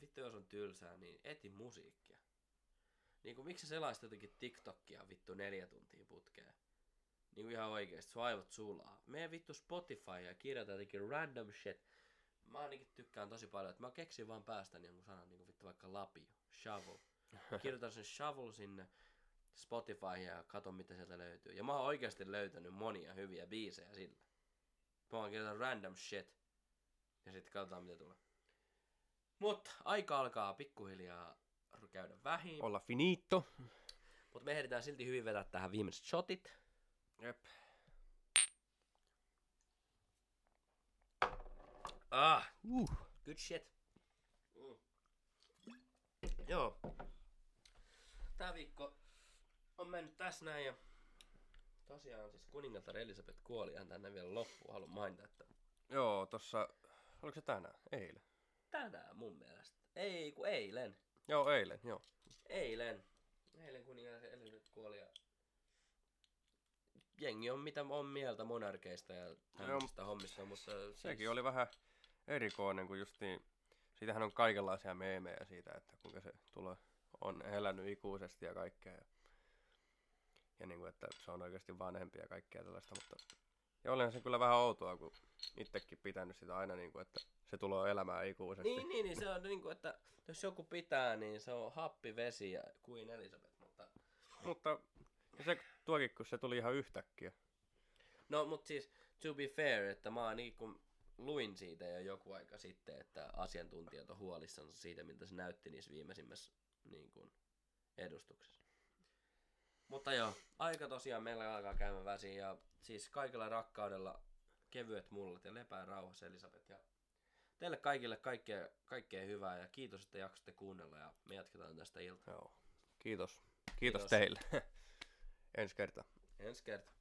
vittu jos on tylsää, niin eti musiikkia. Niin kuin miksi sä selaisit jotenkin TikTokia vittu neljä tuntia putkeen? Niin kuin ihan oikeesti, sun aivot sulaa. Mene vittu Spotify ja kirjoita jotenkin random shit. Mä ainakin tykkään tosi paljon, että mä keksin vaan päästäni jonkun sanan, niin kuin vittu vaikka lapio, shovel. Kirjoitan sen shovel sinne Spotify ja katon mitä sieltä löytyy. Ja mä oon oikeasti löytänyt monia hyviä biisejä sillä. Mä vaan kirjoitan random shit. Ja sitten katsotaan mitä tulee. Mut aika alkaa pikkuhiljaa käydä vähin. Olla finito. Mutta me ehditään silti hyvin vetää tähän viimeiset shotit. Jep. Ah, uh. good shit. Mm. Joo. Tää viikko on mennyt tässä näin ja tosiaan siis kuningatar Elisabeth kuoli ihan tänne vielä loppuun. Haluan mainita, että Joo, tossa, oliko se tänään? Eilen. tänään mun mielestä. Ei, kun eilen. Joo, eilen, joo. Eilen. Eilen kuningatar Elisabeth kuoli ja jengi on mitä on mieltä monarkeista ja tämmöisistä hommista, mutta siis, Sekin oli vähän erikoinen, kun justiin, siitähän on kaikenlaisia meemejä siitä, että kuinka se tulee, on elänyt ikuisesti ja kaikkea. Ja, ja niin kuin, että se on oikeasti vanhempi ja kaikkea tällaista, mutta ja olihan se kyllä vähän outoa, kun itsekin pitänyt sitä aina niin kuin, että se tulee elämään ikuisesti. Niin, niin, niin se on niin kuin, että jos joku pitää, niin se on happi, vesi ja kuin Elisabeth, mutta... Mutta se tuokin, kun se tuli ihan yhtäkkiä. No, mutta siis, to be fair, että mä niin kuin luin siitä jo joku aika sitten, että asiantuntijat on huolissansa siitä, miltä se näytti niissä viimeisimmässä niin kuin, edustuksessa. Mutta joo, aika tosiaan meillä alkaa käymään väsiin ja siis kaikella rakkaudella kevyet mullat ja lepää rauhassa Elisabeth ja teille kaikille kaikkea, kaikkea hyvää ja kiitos, että jaksatte kuunnella ja me jatketaan tästä iltaa. Joo. Kiitos. Kiitos, Kiitos. teille. Ensi kertaa. Ensi kerta.